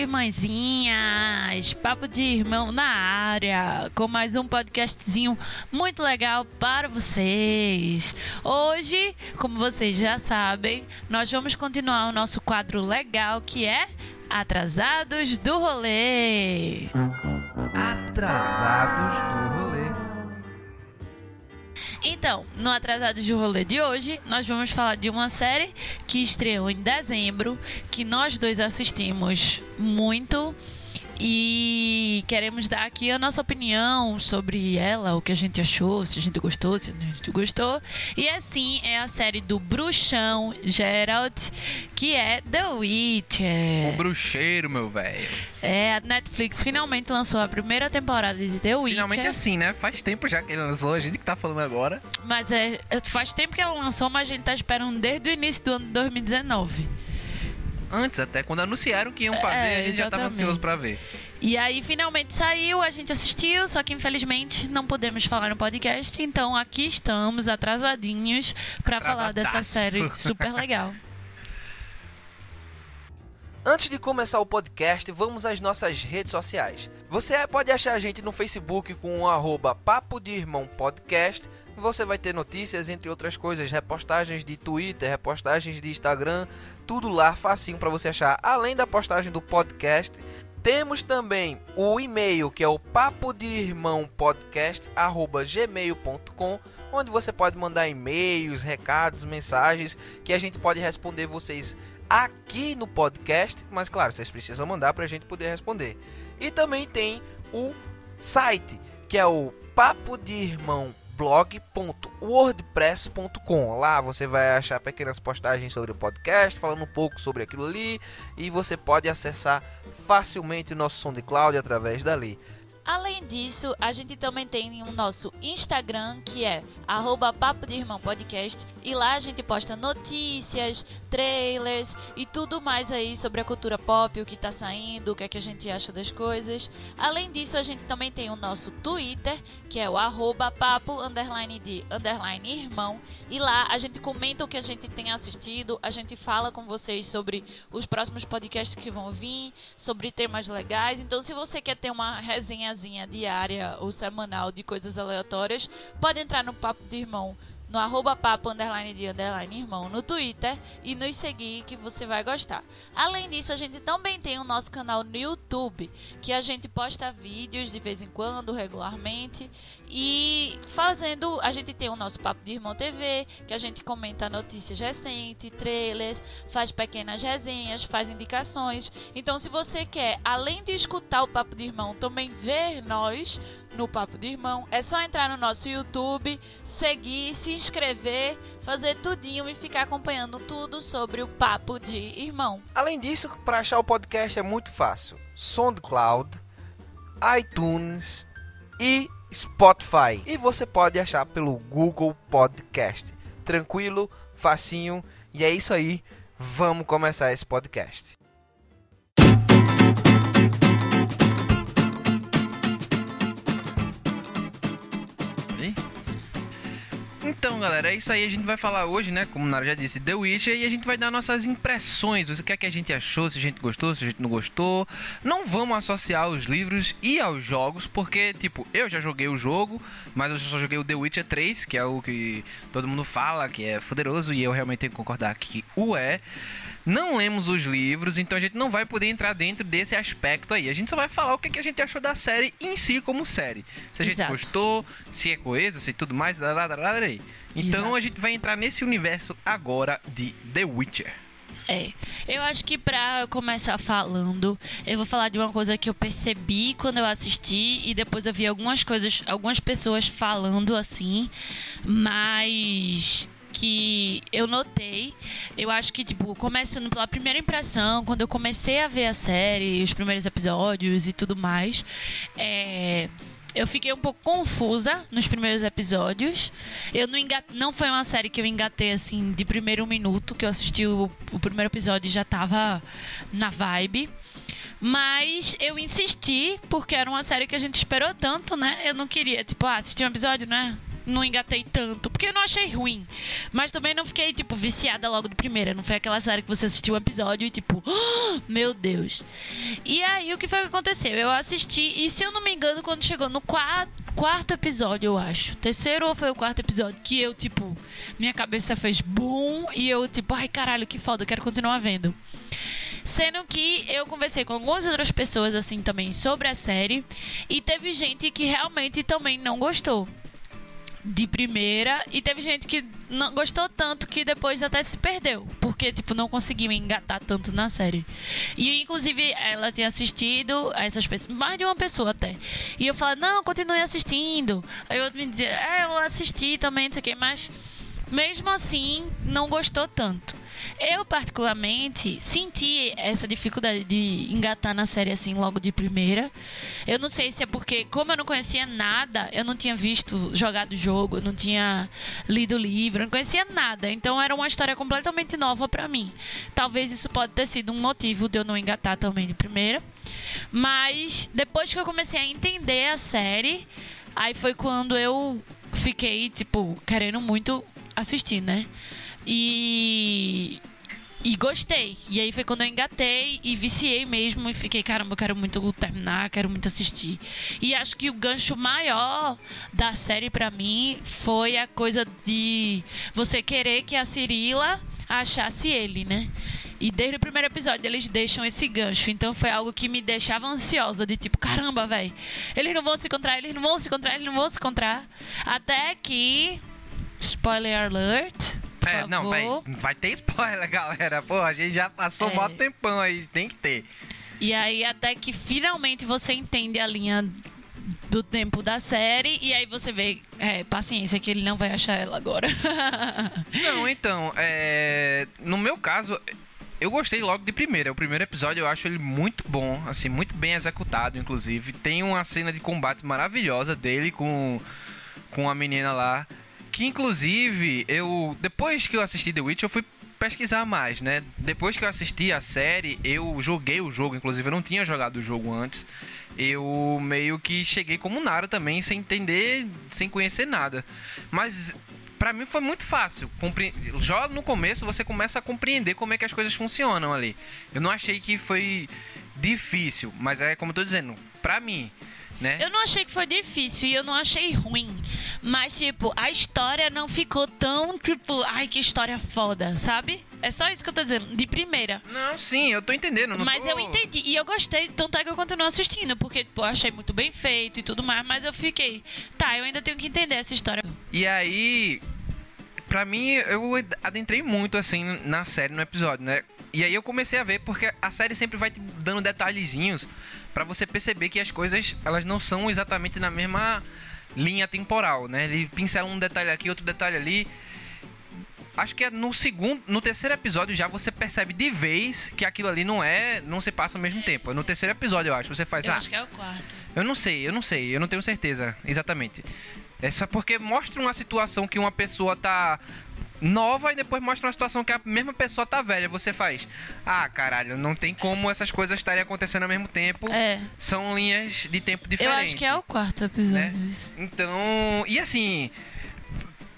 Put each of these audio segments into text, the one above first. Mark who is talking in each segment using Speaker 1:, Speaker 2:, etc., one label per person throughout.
Speaker 1: irmãzinhas! Papo de irmão na área, com mais um podcastzinho muito legal para vocês. Hoje, como vocês já sabem, nós vamos continuar o nosso quadro legal que é Atrasados do Rolê.
Speaker 2: Atrasados do rolê.
Speaker 1: Então, no Atrasados do Rolê de hoje, nós vamos falar de uma série que estreou em dezembro, que nós dois assistimos muito e queremos dar aqui a nossa opinião sobre ela, o que a gente achou, se a gente gostou, se a gente gostou. E assim é a série do Bruxão Gerald, que é The Witcher.
Speaker 2: O bruxeiro, meu velho.
Speaker 1: É, a Netflix finalmente lançou a primeira temporada de The Witcher.
Speaker 2: Finalmente assim, né? Faz tempo já que ele lançou, a gente que tá falando agora.
Speaker 1: Mas é, faz tempo que ela lançou, mas a gente tá esperando desde o início do ano de 2019.
Speaker 2: Antes até, quando anunciaram que iam fazer,
Speaker 1: É,
Speaker 2: a gente já tava
Speaker 1: exatamente.
Speaker 2: ansioso pra ver.
Speaker 1: E aí finalmente saiu, a gente assistiu, só que infelizmente não podemos falar no podcast, então aqui estamos atrasadinhos pra falar dessa série super legal.
Speaker 3: Antes de começar o podcast, vamos às nossas redes sociais. Você pode achar a gente no Facebook com o arroba Papo de Irmão Podcast. Você vai ter notícias, entre outras coisas, repostagens de Twitter, repostagens de Instagram, tudo lá facinho para você achar. Além da postagem do podcast, temos também o e-mail que é o papo de irmão podcast gmail.com onde você pode mandar e-mails, recados, mensagens que a gente pode responder vocês aqui no podcast, mas claro, vocês precisam mandar para a gente poder responder. E também tem o site, que é o papo de irmão blog.wordpress.com. Lá você vai achar pequenas postagens sobre o podcast, falando um pouco sobre aquilo ali, e você pode acessar facilmente nosso SoundCloud através dali.
Speaker 1: Além disso, a gente também tem o nosso Instagram, que é arroba Papo de Irmão Podcast. E lá a gente posta notícias, trailers e tudo mais aí sobre a cultura pop, o que tá saindo, o que é que a gente acha das coisas. Além disso, a gente também tem o nosso Twitter, que é o papo underline de underline irmão. E lá a gente comenta o que a gente tem assistido, a gente fala com vocês sobre os próximos podcasts que vão vir, sobre temas legais. Então, se você quer ter uma resenhazinha diária ou semanal de coisas aleatórias, pode entrar no Papo de Irmão, no arroba papo underline de underline irmão no Twitter e nos seguir que você vai gostar. Além disso, a gente também tem o nosso canal no YouTube, que a gente posta vídeos de vez em quando, regularmente, e fazendo, a gente tem o nosso Papo de Irmão TV, que a gente comenta notícias recentes, trailers, faz pequenas resenhas, faz indicações. Então, se você quer, além de escutar o Papo de Irmão, também ver nós no Papo de Irmão, é só entrar no nosso YouTube, seguir, se inscrever, fazer tudinho e ficar acompanhando tudo sobre o Papo de Irmão.
Speaker 3: Além disso, para achar o podcast é muito fácil. SoundCloud, iTunes e Spotify. E você pode achar pelo Google Podcast. Tranquilo, facinho. E é isso aí. Vamos começar esse podcast.
Speaker 2: Então, galera, é isso aí. A gente vai falar hoje, né? Como o Nara já disse, The Witcher. E a gente vai dar nossas impressões. O que é que a gente achou, se a gente gostou, se a gente não gostou. Não vamos associar os livros e aos jogos, porque, tipo, eu já joguei o jogo, mas eu só joguei o The Witcher 3, que é o que todo mundo fala, que é poderoso, e eu realmente tenho que concordar que o é. Não lemos os livros, então a gente não vai poder entrar dentro desse aspecto aí. A gente só vai falar o que, é que a gente achou da série em si como série. Se a gente
Speaker 1: Exato.
Speaker 2: gostou, se é coesa, se tudo mais, lá, lá, lá. Então
Speaker 1: Exato.
Speaker 2: a gente vai entrar nesse universo agora de The Witcher.
Speaker 1: É, eu acho que pra começar falando, eu vou falar de uma coisa que eu percebi quando eu assisti e depois eu vi algumas coisas, algumas pessoas falando assim, mas que eu notei, eu acho que, tipo, começando pela primeira impressão, quando eu comecei a ver a série, os primeiros episódios e tudo mais, é, eu fiquei um pouco confusa nos primeiros episódios. Eu não não foi uma série que eu engatei assim de primeiro minuto, que eu assisti o, o primeiro episódio e já tava na vibe. Mas eu insisti, porque era uma série que a gente esperou tanto, né? Eu não queria, tipo, ah, assistir um episódio, né? Não engatei tanto. Porque eu não achei ruim. Mas também não fiquei, tipo, viciada logo de primeira. Não foi aquela série que você assistiu o episódio e, tipo, oh, meu Deus. E aí, o que foi que aconteceu? Eu assisti, e se eu não me engano, quando chegou no quarto, quarto episódio, eu acho. Terceiro ou foi o quarto episódio? Que eu, tipo, minha cabeça fez boom e eu, tipo, ai caralho, que foda, quero continuar vendo. Sendo que eu conversei com algumas outras pessoas assim também sobre a série e teve gente que realmente também não gostou de primeira e teve gente que não gostou tanto que depois até se perdeu, porque tipo não conseguiu engatar tanto na série. E inclusive ela tinha assistido essas pessoas, mais de uma pessoa até. E eu falei: "Não, continue assistindo". Aí eu me dizia: "É, eu assisti também, não sei o que, mas mesmo assim não gostou tanto". Eu, particularmente, senti essa dificuldade de engatar na série assim logo de primeira. Eu não sei se é porque, como eu não conhecia nada, eu não tinha visto, jogado o jogo, eu não tinha lido o livro, eu não conhecia nada. Então era uma história completamente nova para mim. Talvez isso pode ter sido um motivo de eu não engatar também de primeira. Mas depois que eu comecei a entender a série, aí foi quando eu fiquei, tipo, querendo muito assistir, né? E. E gostei. E aí foi quando eu engatei e viciei mesmo e fiquei, caramba, eu quero muito terminar, quero muito assistir. E acho que o gancho maior da série para mim foi a coisa de você querer que a Cirila achasse ele, né? E desde o primeiro episódio eles deixam esse gancho. Então foi algo que me deixava ansiosa. De tipo, caramba, velho. Eles não vão se encontrar, eles não vão se encontrar, eles não vão se encontrar. Até que. Spoiler alert
Speaker 2: é, não, vai, vai ter spoiler, galera. Pô, a gente já passou é. um tempão aí, tem que ter.
Speaker 1: E aí, até que finalmente você entende a linha do tempo da série e aí você vê, é, paciência, que ele não vai achar ela agora.
Speaker 2: não, então, é, no meu caso, eu gostei logo de primeira. O primeiro episódio eu acho ele muito bom, assim, muito bem executado, inclusive. Tem uma cena de combate maravilhosa dele com, com a menina lá. Que inclusive, eu. Depois que eu assisti The Witch, eu fui pesquisar mais, né? Depois que eu assisti a série, eu joguei o jogo, inclusive eu não tinha jogado o jogo antes. Eu meio que cheguei como Nara também, sem entender, sem conhecer nada. Mas para mim foi muito fácil. Compre... Já no começo você começa a compreender como é que as coisas funcionam ali. Eu não achei que foi difícil, mas é como eu tô dizendo, pra mim, né?
Speaker 1: Eu não achei que foi difícil e eu não achei ruim. Mas, tipo, a história não ficou tão, tipo, ai, que história foda, sabe? É só isso que eu tô dizendo, de primeira.
Speaker 2: Não, sim, eu tô entendendo.
Speaker 1: mas
Speaker 2: tô...
Speaker 1: eu entendi. E eu gostei, tanto é que eu continuo assistindo, porque, tipo, eu achei muito bem feito e tudo mais, mas eu fiquei, tá, eu ainda tenho que entender essa história.
Speaker 2: E aí, pra mim, eu adentrei muito, assim, na série, no episódio, né? E aí eu comecei a ver, porque a série sempre vai te dando detalhezinhos para você perceber que as coisas, elas não são exatamente na mesma linha temporal, né? Ele pincela um detalhe aqui, outro detalhe ali. Acho que é no segundo, no terceiro episódio já você percebe de vez que aquilo ali não é, não se passa ao mesmo tempo. É no terceiro episódio, eu acho. Você faz
Speaker 1: Eu
Speaker 2: ah,
Speaker 1: acho que é o quarto.
Speaker 2: Eu não sei, eu não sei, eu não tenho certeza exatamente. Essa porque mostra uma situação que uma pessoa tá nova e depois mostra uma situação que a mesma pessoa tá velha. Você faz, ah, caralho, não tem como essas coisas estarem acontecendo ao mesmo tempo.
Speaker 1: É.
Speaker 2: São linhas de tempo diferentes.
Speaker 1: Eu acho que é o quarto episódio. Né?
Speaker 2: Então, e assim,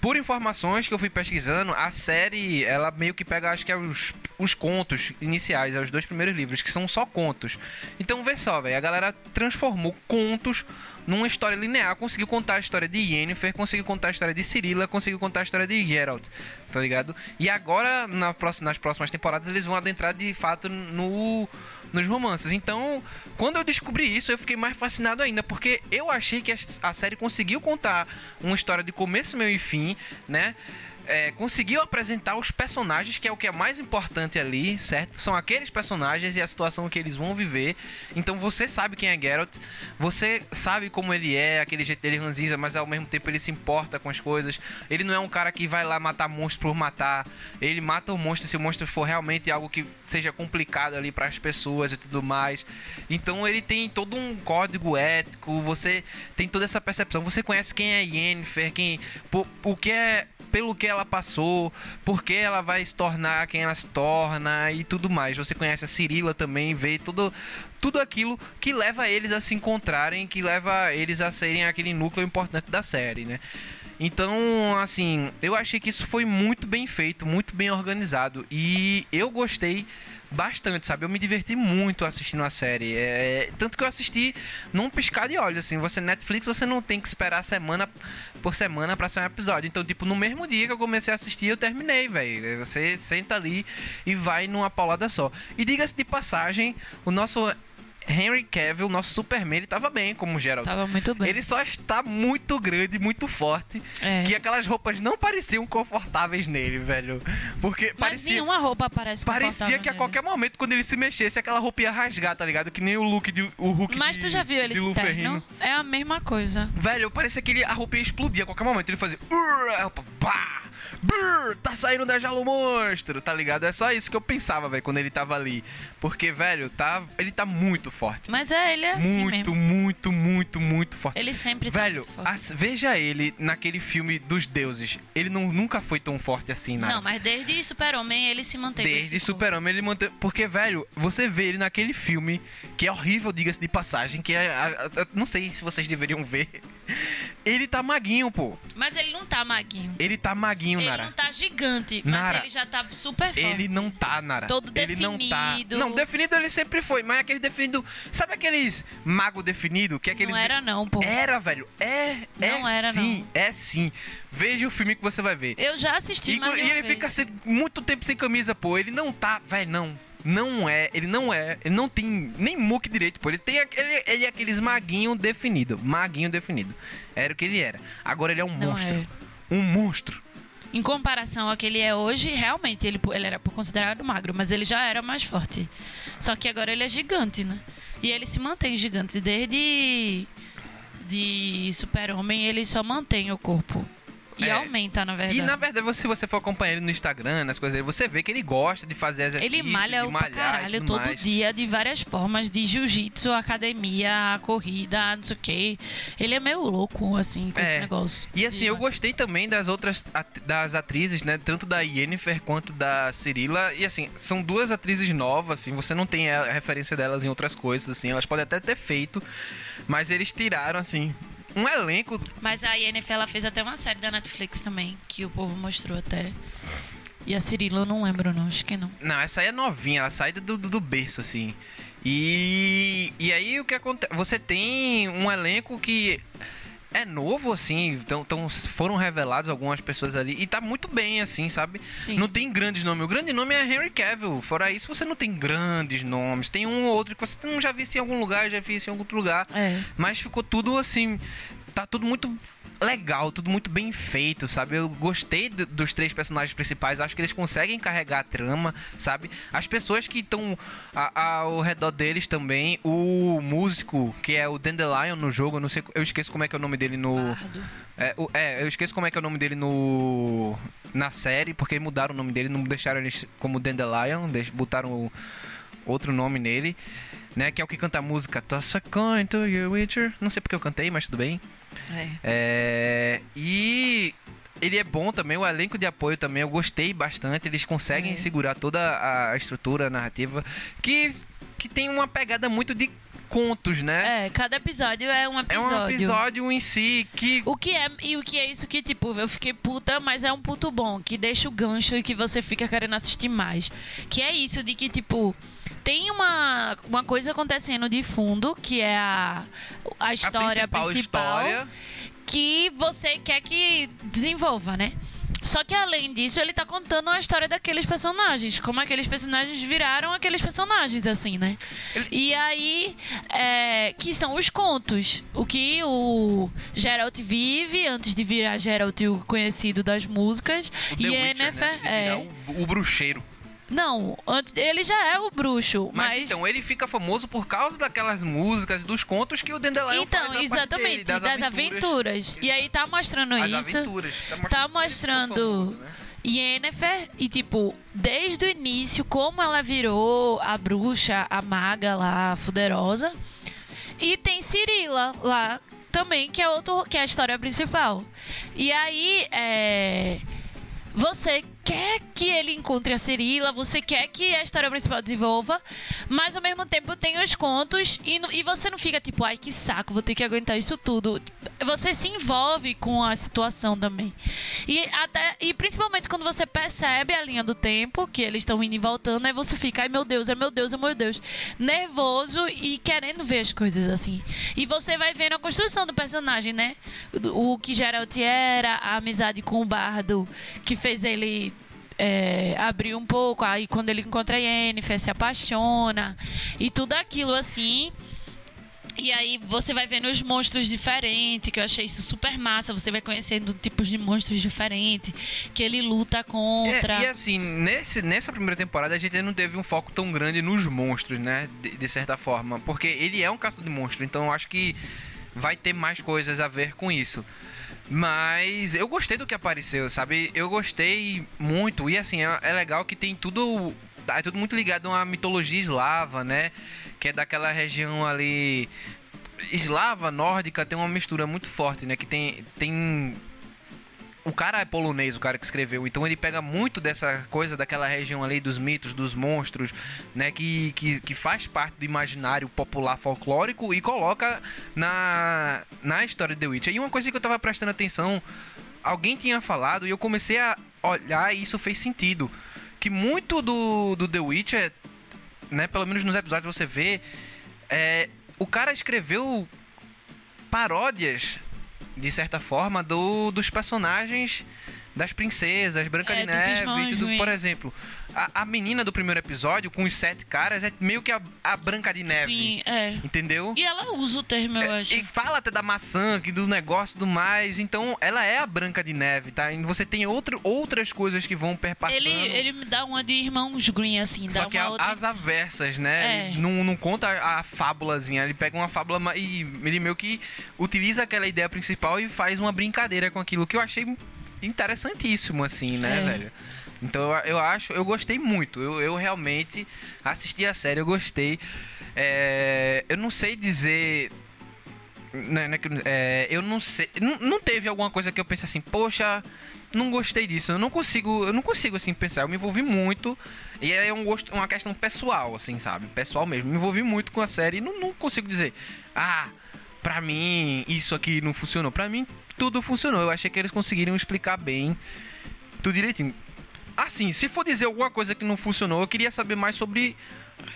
Speaker 2: por informações que eu fui pesquisando, a série, ela meio que pega, acho que é os, os contos iniciais, é os dois primeiros livros, que são só contos. Então, vê só, velho, a galera transformou contos numa história linear, conseguiu contar a história de Yennefer, conseguiu contar a história de Cirilla, conseguiu contar a história de Geralt, tá ligado? E agora, na próxima, nas próximas temporadas, eles vão adentrar de fato no, nos romances. Então, quando eu descobri isso, eu fiquei mais fascinado ainda, porque eu achei que a série conseguiu contar uma história de começo, meio e fim, né? É, conseguiu apresentar os personagens, que é o que é mais importante ali, certo? São aqueles personagens e a situação que eles vão viver. Então você sabe quem é Geralt, você sabe como ele é, aquele jeito dele ranzinza, mas ao mesmo tempo ele se importa com as coisas. Ele não é um cara que vai lá matar monstro por matar. Ele mata o monstro se o monstro for realmente algo que seja complicado ali para as pessoas e tudo mais. Então ele tem todo um código ético, você tem toda essa percepção. Você conhece quem é Yennefer, quem o que é pelo que ela passou, por que ela vai se tornar quem ela se torna e tudo mais. Você conhece a Cirila também, vê tudo, tudo aquilo que leva eles a se encontrarem, que leva eles a serem aquele núcleo importante da série, né? Então, assim, eu achei que isso foi muito bem feito, muito bem organizado. E eu gostei bastante, sabe? Eu me diverti muito assistindo a série. É, tanto que eu assisti num piscar de olhos, assim. Você, Netflix, você não tem que esperar semana por semana pra ser um episódio. Então, tipo, no mesmo dia que eu comecei a assistir, eu terminei, velho. Você senta ali e vai numa paulada só. E diga-se de passagem, o nosso Henry Cavill, nosso Superman, ele tava bem como Geralt.
Speaker 1: Tava muito bem.
Speaker 2: Ele só está muito grande, muito forte,
Speaker 1: É.
Speaker 2: que aquelas roupas não pareciam confortáveis nele, velho. Porque
Speaker 1: Mas
Speaker 2: parecia
Speaker 1: nenhuma roupa parece
Speaker 2: parecia que a
Speaker 1: nele.
Speaker 2: qualquer momento quando ele se mexesse, aquela roupa ia rasgar, tá ligado? Que nem o look de o Hulk
Speaker 1: Mas
Speaker 2: de,
Speaker 1: tu já viu ele
Speaker 2: de.
Speaker 1: É a mesma coisa.
Speaker 2: Velho, parecia que ele, a roupa ia explodir a qualquer momento. Ele fazia. Pá, brrr, tá saindo da jalo monstro, tá ligado? É só isso que eu pensava, velho, quando ele tava ali. Porque, velho, tá, ele tá muito forte.
Speaker 1: Mas é, ele é assim
Speaker 2: muito,
Speaker 1: mesmo.
Speaker 2: muito, muito, muito forte.
Speaker 1: Ele sempre tá
Speaker 2: Velho,
Speaker 1: muito forte.
Speaker 2: as- veja ele naquele filme dos deuses. Ele não, nunca foi tão forte assim, nada.
Speaker 1: Não, mas desde Super-Homem ele se manteve.
Speaker 2: Desde
Speaker 1: esse
Speaker 2: Super-Homem ele manteve. Porque, velho, você vê ele naquele filme, que é horrível, diga-se de passagem, que é. a- a- não sei se vocês deveriam ver. Ele tá maguinho, pô.
Speaker 1: Mas ele não tá maguinho.
Speaker 2: Ele tá maguinho,
Speaker 1: Ele
Speaker 2: Nara.
Speaker 1: não tá gigante, mas
Speaker 2: Nara,
Speaker 1: ele já tá super forte.
Speaker 2: Ele não tá, Nara.
Speaker 1: Todo
Speaker 2: ele não tá.
Speaker 1: definido.
Speaker 2: Não, definido ele sempre foi, mas aquele definido. Sabe aqueles mago definido? Que é aqueles.
Speaker 1: Não era não, pô.
Speaker 2: Era, velho. É,
Speaker 1: Não
Speaker 2: é
Speaker 1: era,
Speaker 2: sim, é sim. Veja o filme que você vai ver.
Speaker 1: Eu já assisti,
Speaker 2: E,
Speaker 1: mas
Speaker 2: e ele fica sem- muito tempo sem camisa, pô. Ele não tá, velho, não. Não é, ele não é, ele não tem nem muque direito, pô. Ele tem aquele, ele é aqueles maguinho definido, maguinho definido. Era o que ele era. Agora ele é um
Speaker 1: Não
Speaker 2: monstro.
Speaker 1: é.
Speaker 2: Um monstro.
Speaker 1: Em comparação ao que ele é hoje, realmente ele, ele era considerado magro, mas ele já era mais forte. Só que agora ele é gigante, né? E ele se mantém gigante desde de Super-Homem, ele só mantém o corpo. E
Speaker 2: É.
Speaker 1: aumenta, na verdade.
Speaker 2: E na verdade, se você for acompanhar ele no Instagram, nas coisas você vê que ele gosta de fazer exercício,
Speaker 1: Ele malha
Speaker 2: de
Speaker 1: o
Speaker 2: malhar
Speaker 1: caralho todo
Speaker 2: mais.
Speaker 1: dia, de várias formas, de jiu-jitsu, academia, corrida, não sei o quê. Ele é meio louco, assim, com
Speaker 2: É.
Speaker 1: esse negócio.
Speaker 2: E assim,
Speaker 1: de-
Speaker 2: eu gostei também das outras das atrizes, né? Tanto da Yennefer quanto da Cirila. E assim, são duas atrizes novas, assim, você não tem a referência delas em outras coisas, assim. Elas podem até ter feito, mas eles tiraram, assim, um elenco.
Speaker 1: Mas a Yennefer, ela fez até uma série da Netflix também, que o povo mostrou até. E a Cirila, eu não lembro não, acho que não.
Speaker 2: Não, essa aí é novinha, ela sai do, do, do berço, assim. E, e aí o que acontece? Você tem um elenco que é novo, assim, então, foram revelados algumas pessoas ali e tá muito bem, assim, sabe?
Speaker 1: Sim.
Speaker 2: Não tem grandes nomes. O grande nome é Henry Cavill. Fora isso, você não tem grandes nomes. Tem um ou outro que você não já viu em algum lugar, já viu em algum outro lugar.
Speaker 1: É.
Speaker 2: Mas ficou tudo assim. Tá tudo muito legal, tudo muito bem feito, sabe? Eu gostei dos três personagens principais. Acho que eles conseguem carregar a trama, sabe? As pessoas que estão ao redor deles também. O músico, que é o Dandelion no jogo, eu não sei, eu esqueço como é que é o nome dele no. É, o- é, eu esqueço como é que é o nome dele no na série, porque mudaram o nome dele, não deixaram ele como Dandelion, botaram o- outro nome nele, né? Que é o que canta a música Toss a coin to your Witcher. Não sei porque eu cantei, mas tudo bem.
Speaker 1: É.
Speaker 2: É, e ele é bom também, o elenco de apoio também, eu gostei bastante. Eles conseguem
Speaker 1: É.
Speaker 2: segurar toda a estrutura narrativa que, que tem uma pegada muito de contos, né?
Speaker 1: É, cada episódio é um
Speaker 2: É
Speaker 1: episódio.
Speaker 2: um episódio em si que
Speaker 1: O que é, e o que é isso que, tipo, eu fiquei puta, mas é um puto bom, que deixa o gancho e que você fica querendo assistir mais. Que é isso de que, tipo, tem uma, uma coisa acontecendo de fundo, que é a, a história
Speaker 2: a principal,
Speaker 1: principal,
Speaker 2: história
Speaker 1: que você quer que desenvolva, né? Só que além disso, ele tá contando a história daqueles personagens, como aqueles personagens viraram aqueles personagens, assim, né? E aí, é, que são os contos. O que o Geralt vive antes de virar Geralt o conhecido das músicas.
Speaker 2: o The
Speaker 1: e
Speaker 2: Witcher, né?
Speaker 1: Yennefer,
Speaker 2: de
Speaker 1: é,
Speaker 2: o, o bruxeiro.
Speaker 1: Não, antes, ele já é o bruxo,
Speaker 2: Mas,
Speaker 1: mas...
Speaker 2: então, ele fica famoso por causa daquelas músicas, dos contos que o Dandelion
Speaker 1: Então,
Speaker 2: faz
Speaker 1: exatamente,
Speaker 2: dele,
Speaker 1: das, aventuras. E aí tá mostrando
Speaker 2: As
Speaker 1: isso.
Speaker 2: aventuras. Tá mostrando,
Speaker 1: Tá mostrando
Speaker 2: famoso, né?
Speaker 1: Yennefer e, tipo, desde o início, como ela virou a bruxa, a maga lá, fuderosa. E tem Cirila lá também, que é, outro, que é a história principal. E aí, é, você quer que ele encontre a Cirila, você quer que a história principal desenvolva, mas ao mesmo tempo tem os contos e, e você não fica tipo, ai que saco, vou ter que aguentar isso tudo. Você se envolve com a situação também. E, até, e principalmente quando você percebe a linha do tempo, que eles estão indo e voltando, aí você fica, ai meu Deus, é meu Deus, é meu Deus, nervoso e querendo ver as coisas assim. E você vai vendo a construção do personagem, né? O que Geralt era, a amizade com o Bardo, que fez ele é, abrir um pouco. Aí quando ele encontra a Yennefer, se apaixona e tudo aquilo assim. E aí você vai vendo os monstros diferentes, que eu achei isso super massa. Você vai conhecendo tipos de monstros diferentes que ele luta contra.
Speaker 2: É, e assim, nesse, nessa primeira temporada a gente não teve um foco tão grande nos monstros, né? De, de certa forma. Porque ele é um caçador de monstros, então eu acho que vai ter mais coisas a ver com isso. Mas eu gostei do que apareceu, sabe? Eu gostei muito. E assim, é, é legal que tem tudo. É tudo muito ligado a uma mitologia eslava, né? Que é daquela região ali. Eslava, nórdica, tem uma mistura muito forte, né? Que tem, tem o cara é polonês, o cara que escreveu, então ele pega muito dessa coisa daquela região ali dos mitos, dos monstros, né, que, que, que faz parte do imaginário popular folclórico e coloca na, na história de The Witcher. E uma coisa que eu tava prestando atenção, alguém tinha falado e eu comecei a olhar e isso fez sentido, que muito do, do The Witcher, né, pelo menos nos episódios você vê, é, o cara escreveu paródias de certa forma, do, dos personagens das princesas, Branca
Speaker 1: É,
Speaker 2: de Neve
Speaker 1: irmãos
Speaker 2: tudo. Por exemplo, a, a menina do primeiro episódio, com os sete caras, é meio que a, a Branca de Neve.
Speaker 1: Sim, é.
Speaker 2: Entendeu?
Speaker 1: E ela usa o termo, eu
Speaker 2: É,
Speaker 1: acho.
Speaker 2: E fala até da maçã, que do negócio do mais. Então, ela é a Branca de Neve, tá? E você tem outro, outras coisas que vão perpassando.
Speaker 1: Ele, ele me dá uma de irmãos Green, assim,
Speaker 2: Só que a-
Speaker 1: outra.
Speaker 2: as aversas, né?
Speaker 1: É.
Speaker 2: Não, não conta a fábulazinha, ele pega uma fábula e ele meio que utiliza aquela ideia principal e faz uma brincadeira com aquilo que eu achei interessantíssimo, assim, né,
Speaker 1: É.
Speaker 2: velho? Então eu, eu acho, eu gostei muito. Eu, eu realmente assisti a série, eu gostei. É, eu não sei dizer. né, né, é, eu não sei. Não, não teve alguma coisa que eu pense assim, poxa, não gostei disso. Eu não consigo, eu não consigo assim pensar. Eu me envolvi muito. E é um gosto, uma questão pessoal, assim, sabe? Pessoal mesmo. Me envolvi muito com a série e não, não consigo dizer, ah, pra mim isso aqui não funcionou. Pra mim tudo funcionou. Eu achei que eles conseguiram explicar bem tudo direitinho. Assim, se for dizer alguma coisa que não funcionou, eu queria saber mais sobre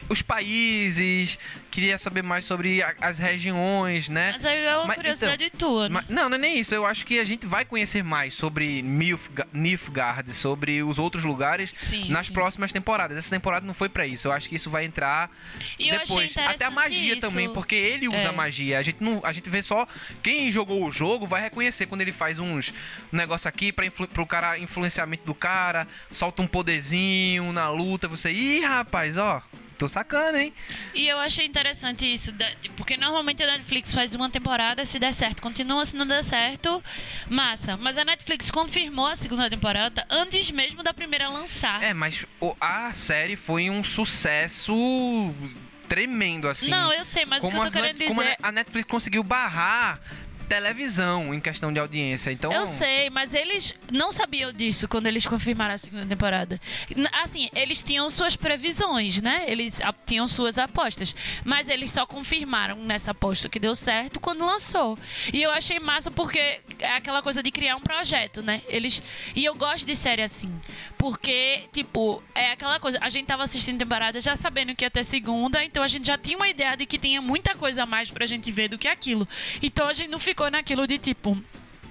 Speaker 2: os países, queria saber mais sobre a- as regiões, né?
Speaker 1: Mas aí é uma
Speaker 2: Mas,
Speaker 1: curiosidade tua, né?
Speaker 2: Mas- não, não é nem isso. Eu acho que a gente vai conhecer mais sobre Nilfga- Nilfgaard, sobre os outros lugares
Speaker 1: Sim,
Speaker 2: nas
Speaker 1: sim.
Speaker 2: próximas temporadas. Essa temporada não foi pra isso. Eu acho que isso vai entrar
Speaker 1: E
Speaker 2: depois. Até a magia
Speaker 1: isso.
Speaker 2: também, porque ele usa
Speaker 1: É.
Speaker 2: magia. A gente não, a gente vê só quem jogou o jogo vai reconhecer quando ele faz uns um negócio aqui para pro cara influenciamento do cara, solta um poderzinho na luta, você, ih, rapaz, ó, tô sacando, hein?
Speaker 1: E eu achei interessante isso, porque normalmente a Netflix faz uma temporada, se der certo, continua, se não der certo, massa. Mas a Netflix confirmou a segunda temporada antes mesmo da primeira lançar.
Speaker 2: É, mas a série foi um sucesso tremendo assim.
Speaker 1: não, eu sei, mas o que eu tô querendo
Speaker 2: Net- como
Speaker 1: dizer...
Speaker 2: a Netflix conseguiu barrar televisão em questão de audiência. Então,
Speaker 1: Eu sei, mas eles não sabiam disso quando eles confirmaram a segunda temporada. Assim, eles tinham suas previsões, né? Eles tinham suas apostas. Mas eles só confirmaram nessa aposta que deu certo quando lançou. E eu achei massa porque é aquela coisa de criar um projeto, né? Eles. E eu gosto de série assim. Porque, tipo, é aquela coisa. A gente tava assistindo temporada já sabendo que ia ter segunda, então a gente já tinha uma ideia de que tinha muita coisa a mais pra gente ver do que aquilo. Então a gente não ficou naquilo de tipo.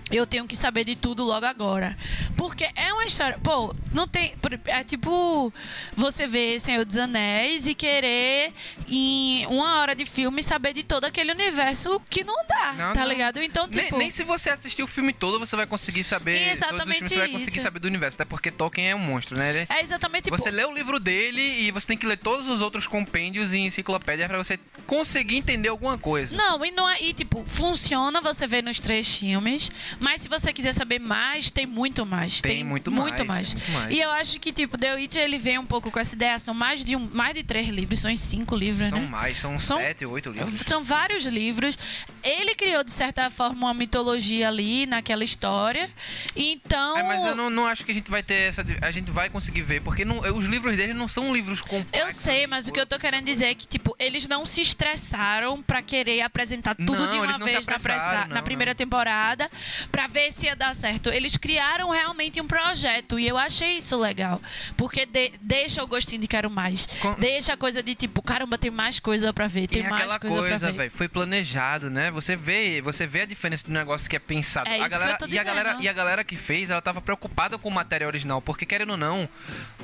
Speaker 1: Eu tenho que saber de tudo logo agora. Porque é uma história. Pô, não tem. É tipo você ver Senhor dos Anéis e querer, em uma hora de filme, saber de todo aquele universo que não dá,
Speaker 2: Não,
Speaker 1: tá
Speaker 2: não.
Speaker 1: ligado? Então,
Speaker 2: nem,
Speaker 1: tipo.
Speaker 2: nem se você assistir o filme todo, você vai conseguir saber.
Speaker 1: Exatamente
Speaker 2: filmes, você vai conseguir
Speaker 1: isso.
Speaker 2: saber do universo. Até porque Tolkien é um monstro, né? Ele-
Speaker 1: É exatamente tipo.
Speaker 2: Você lê o livro dele e você tem que ler todos os outros compêndios e enciclopédias pra você conseguir entender alguma coisa.
Speaker 1: Não, e não é. E, tipo, funciona você ver nos três filmes, Mas se você quiser saber mais, tem muito mais.
Speaker 2: Tem muito mais,
Speaker 1: Muito mais.
Speaker 2: tem muito mais.
Speaker 1: E eu acho que, tipo, The Witcher, ele vem um pouco com essa ideia. São mais de, um, mais de três livros, são cinco livros,
Speaker 2: São
Speaker 1: né?
Speaker 2: mais, são,
Speaker 1: São-
Speaker 2: sete, oito livros.
Speaker 1: São vários livros. Ele criou, de certa forma, uma mitologia ali naquela história. Então.
Speaker 2: É, mas eu não, não acho que a gente vai ter essa. A gente vai conseguir ver, porque não- os livros dele não são livros
Speaker 1: Eu
Speaker 2: complexos.
Speaker 1: sei, mas o que eu tô querendo dizer é que, tipo, eles não se estressaram pra querer apresentar tudo
Speaker 2: Não,
Speaker 1: de uma vez na, pressa-
Speaker 2: não,
Speaker 1: na primeira
Speaker 2: não.
Speaker 1: temporada pra ver se ia dar certo. Eles criaram realmente um projeto e eu achei isso legal. Porque de- deixa o gostinho de quero mais.
Speaker 2: Com-
Speaker 1: Deixa a coisa de, tipo, caramba, tem mais coisa pra ver, tem
Speaker 2: e é
Speaker 1: mais
Speaker 2: aquela
Speaker 1: coisa,
Speaker 2: velho, foi planejado, né? Você vê, você vê a diferença do negócio que é pensado.
Speaker 1: É
Speaker 2: a galera, e a galera e a galera que fez, ela tava preocupada com o material original, porque querendo ou não,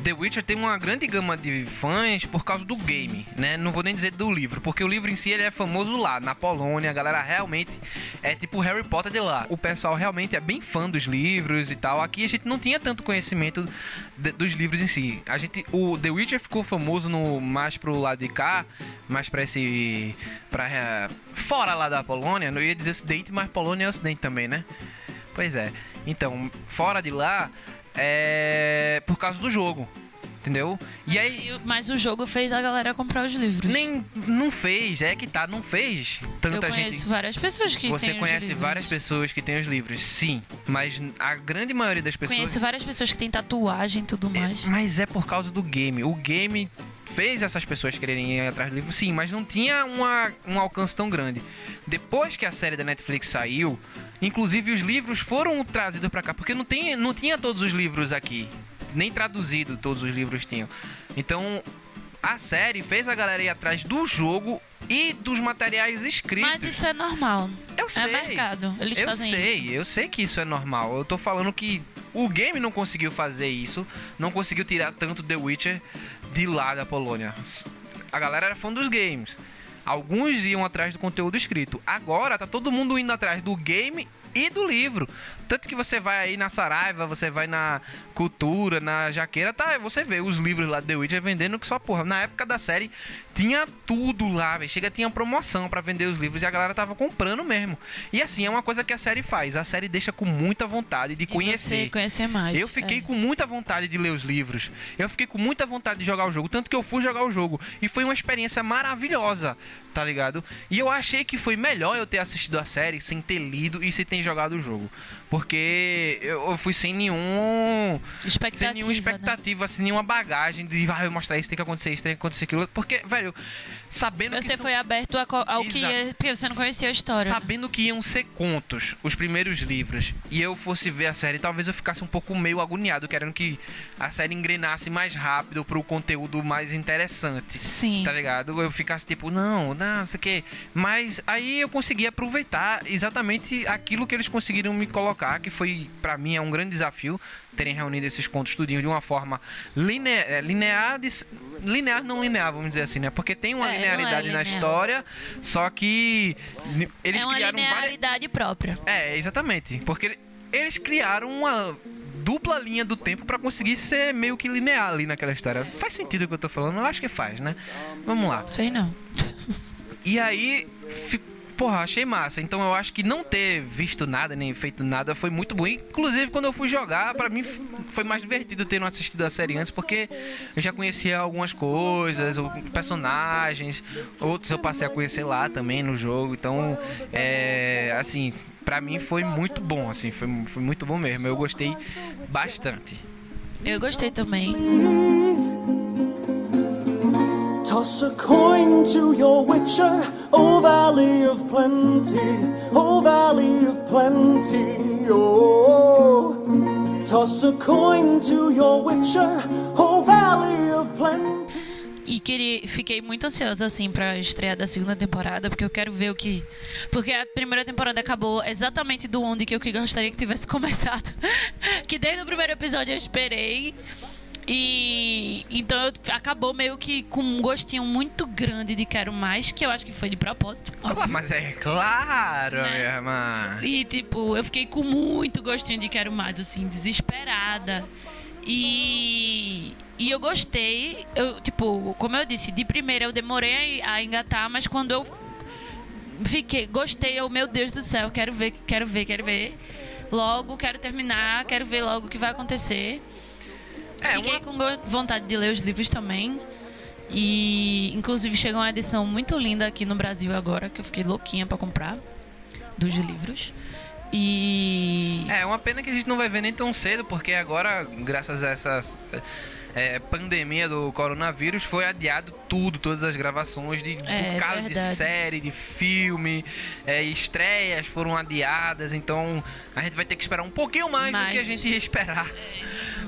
Speaker 2: The Witcher tem uma grande gama de fãs por causa do game, né? Não vou nem dizer do livro, porque o livro em si ele é famoso lá na Polônia, a galera realmente é tipo Harry Potter de lá. O pessoal realmente é bem fã dos livros e tal. Aqui a gente não tinha tanto conhecimento de- dos livros em si. A gente, o The Witcher ficou famoso no mais pro lado de cá, mais pra esse para fora lá da Polônia. Não ia dizer Ocidente, mas Polônia é Ocidente também, né? Pois é. Então, fora de lá é por causa do jogo. Entendeu? E aí
Speaker 1: Mas o jogo fez a galera comprar os livros.
Speaker 2: nem não fez, é que tá, não fez
Speaker 1: eu
Speaker 2: tanta
Speaker 1: conheço
Speaker 2: gente
Speaker 1: várias pessoas que
Speaker 2: você conhece várias pessoas que têm os livros, sim, mas a grande maioria das pessoas
Speaker 1: Conheço várias pessoas que têm tatuagem e tudo mais.
Speaker 2: É, mas é por causa do game. O game fez essas pessoas quererem ir atrás do livro, sim, mas não tinha uma, um alcance tão grande. Depois que a série da Netflix saiu, inclusive os livros foram trazidos pra cá, porque não, tem, não tinha todos os livros aqui. Nem traduzido todos os livros tinham. Então, a série fez a galera ir atrás do jogo e dos materiais escritos.
Speaker 1: Mas isso é normal.
Speaker 2: eu sei.
Speaker 1: É mercado. Eles
Speaker 2: Eu
Speaker 1: fazem
Speaker 2: sei,
Speaker 1: isso.
Speaker 2: eu sei que isso é normal. Eu tô falando que o game não conseguiu fazer isso, não conseguiu tirar tanto The Witcher de lá da Polônia. A galera era fã dos games. Alguns iam atrás do conteúdo escrito. Agora tá todo mundo indo atrás do game e do livro. Tanto que você vai aí na Saraiva, você vai na Cultura, na Jaqueira, tá? Você vê os livros lá de The Witcher vendendo que só porra. Na época da série tinha tudo lá, velho. Chega, tinha promoção pra vender os livros e a galera tava comprando mesmo. E assim, é uma coisa que a série faz. A série deixa com muita vontade de
Speaker 1: De
Speaker 2: conhecer.
Speaker 1: Conhecer mais.
Speaker 2: Eu fiquei
Speaker 1: é.
Speaker 2: com muita vontade de ler os livros. Eu fiquei com muita vontade de jogar o jogo. Tanto que eu fui jogar o jogo. E foi uma experiência maravilhosa, tá ligado? E eu achei que foi melhor eu ter assistido a série sem ter lido e sem ter jogado o jogo. Porque eu fui sem nenhum.
Speaker 1: Expectativa,
Speaker 2: sem nenhuma
Speaker 1: né?
Speaker 2: expectativa, sem nenhuma bagagem de vai mostrar isso, tem que acontecer isso, tem que acontecer aquilo. Porque, velho, sabendo que
Speaker 1: Você
Speaker 2: são-
Speaker 1: foi aberto a co- ao que ia, porque você não conhecia a história.
Speaker 2: Sabendo que iam ser contos, os primeiros livros, e eu fosse ver a série, talvez eu ficasse um pouco meio agoniado, querendo que a série engrenasse mais rápido pro conteúdo mais interessante.
Speaker 1: Sim.
Speaker 2: Tá ligado? Eu ficasse tipo, não, não, não sei o quê. Mas aí eu consegui aproveitar exatamente aquilo que eles conseguiram me colocar, que foi, pra mim, é um grande desafio terem reunido esses contos tudinho de uma forma é, linear, de- linear, não linear, vamos dizer assim, né? Porque tem uma
Speaker 1: É, é
Speaker 2: linearidade na
Speaker 1: linear.
Speaker 2: história, só que eles
Speaker 1: é uma
Speaker 2: criaram várias.
Speaker 1: linearidade própria.
Speaker 2: É, exatamente. Porque ele- eles criaram uma dupla linha do tempo pra conseguir ser meio que linear ali naquela história. Faz sentido o que eu tô falando? Eu acho que faz, né? Vamos lá.
Speaker 1: Sei não.
Speaker 2: E aí, porra, achei massa. Então eu acho que não ter visto nada, nem feito nada, foi muito bom. Inclusive, quando eu fui jogar, pra mim foi mais divertido ter não assistido a série antes, porque eu já conhecia algumas coisas, personagens, outros eu passei a conhecer lá também no jogo. Então, é. Assim, pra mim foi muito bom, assim, foi, foi muito bom mesmo. Eu gostei bastante.
Speaker 1: Eu gostei também.
Speaker 4: Toss a coin to your witcher, O Valley of Plenty, O Valley of Plenty, oh. Toss a coin to your witcher, O Valley of Plenty.
Speaker 1: E queria, fiquei muito ansiosa, assim, pra estreia da segunda temporada, porque eu quero ver o que. Porque a primeira temporada acabou exatamente do onde que eu gostaria que tivesse começado. que desde o primeiro episódio eu esperei. E então eu- acabou meio que com um gostinho muito grande de quero mais, que eu acho que foi de propósito. óbvio.
Speaker 2: Mas é claro,
Speaker 1: Né?
Speaker 2: minha irmã.
Speaker 1: E, tipo, eu fiquei com muito gostinho de quero mais, assim, desesperada. E, e eu gostei. Eu, tipo, como eu disse, de primeira eu demorei a, a engatar, mas quando eu fiquei, gostei, eu, meu Deus do céu, quero ver, quero ver, quero ver. logo, quero terminar, quero ver logo o que vai acontecer.
Speaker 2: É,
Speaker 1: Fiquei
Speaker 2: uma-
Speaker 1: com vontade de ler os livros também. E inclusive chegou uma edição muito linda aqui no Brasil agora, que eu fiquei louquinha pra comprar dos livros. E
Speaker 2: É, uma pena que a gente não vai ver nem tão cedo, porque agora, graças a essas é, pandemia do coronavírus, foi adiado tudo, todas as gravações de
Speaker 1: É,
Speaker 2: um bocado de série, de filme, é, estreias foram adiadas, então a gente vai ter que esperar um pouquinho mais, do
Speaker 1: Mais.
Speaker 2: que a gente ia esperar.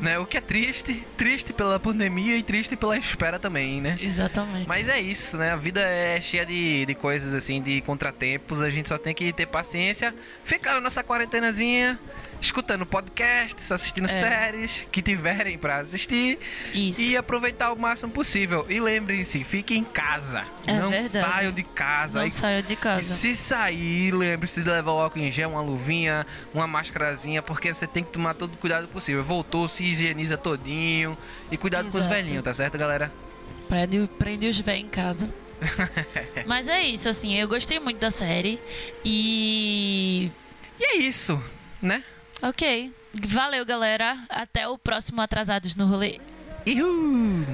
Speaker 2: né? O que é triste, triste pela pandemia e triste pela espera também, né?
Speaker 1: exatamente.
Speaker 2: Mas é isso, né? A vida é cheia de, de coisas assim, de contratempos. A gente só tem que ter paciência, ficar na nossa quarentenazinha, escutando podcasts, assistindo
Speaker 1: É.
Speaker 2: séries que tiverem pra assistir
Speaker 1: Isso.
Speaker 2: e aproveitar o máximo possível. E lembrem-se, fiquem em casa.
Speaker 1: É
Speaker 2: não
Speaker 1: verdade.
Speaker 2: saiam de casa.
Speaker 1: Não
Speaker 2: E-
Speaker 1: saiu de
Speaker 2: e
Speaker 1: casa.
Speaker 2: se sair, lembre-se de levar o álcool em gel, uma luvinha, uma máscarazinha, porque você tem que tomar todo o cuidado possível. Voltou, se higieniza todinho e cuidado com os
Speaker 1: Exato.
Speaker 2: velhinhos, tá certo, galera?
Speaker 1: Prende, prende os véi em casa. Mas é isso, assim, eu gostei muito da série. E.
Speaker 2: E é isso, né?
Speaker 1: Ok. Valeu, galera. Até o próximo Atrasados no Rolê.
Speaker 4: Ihu!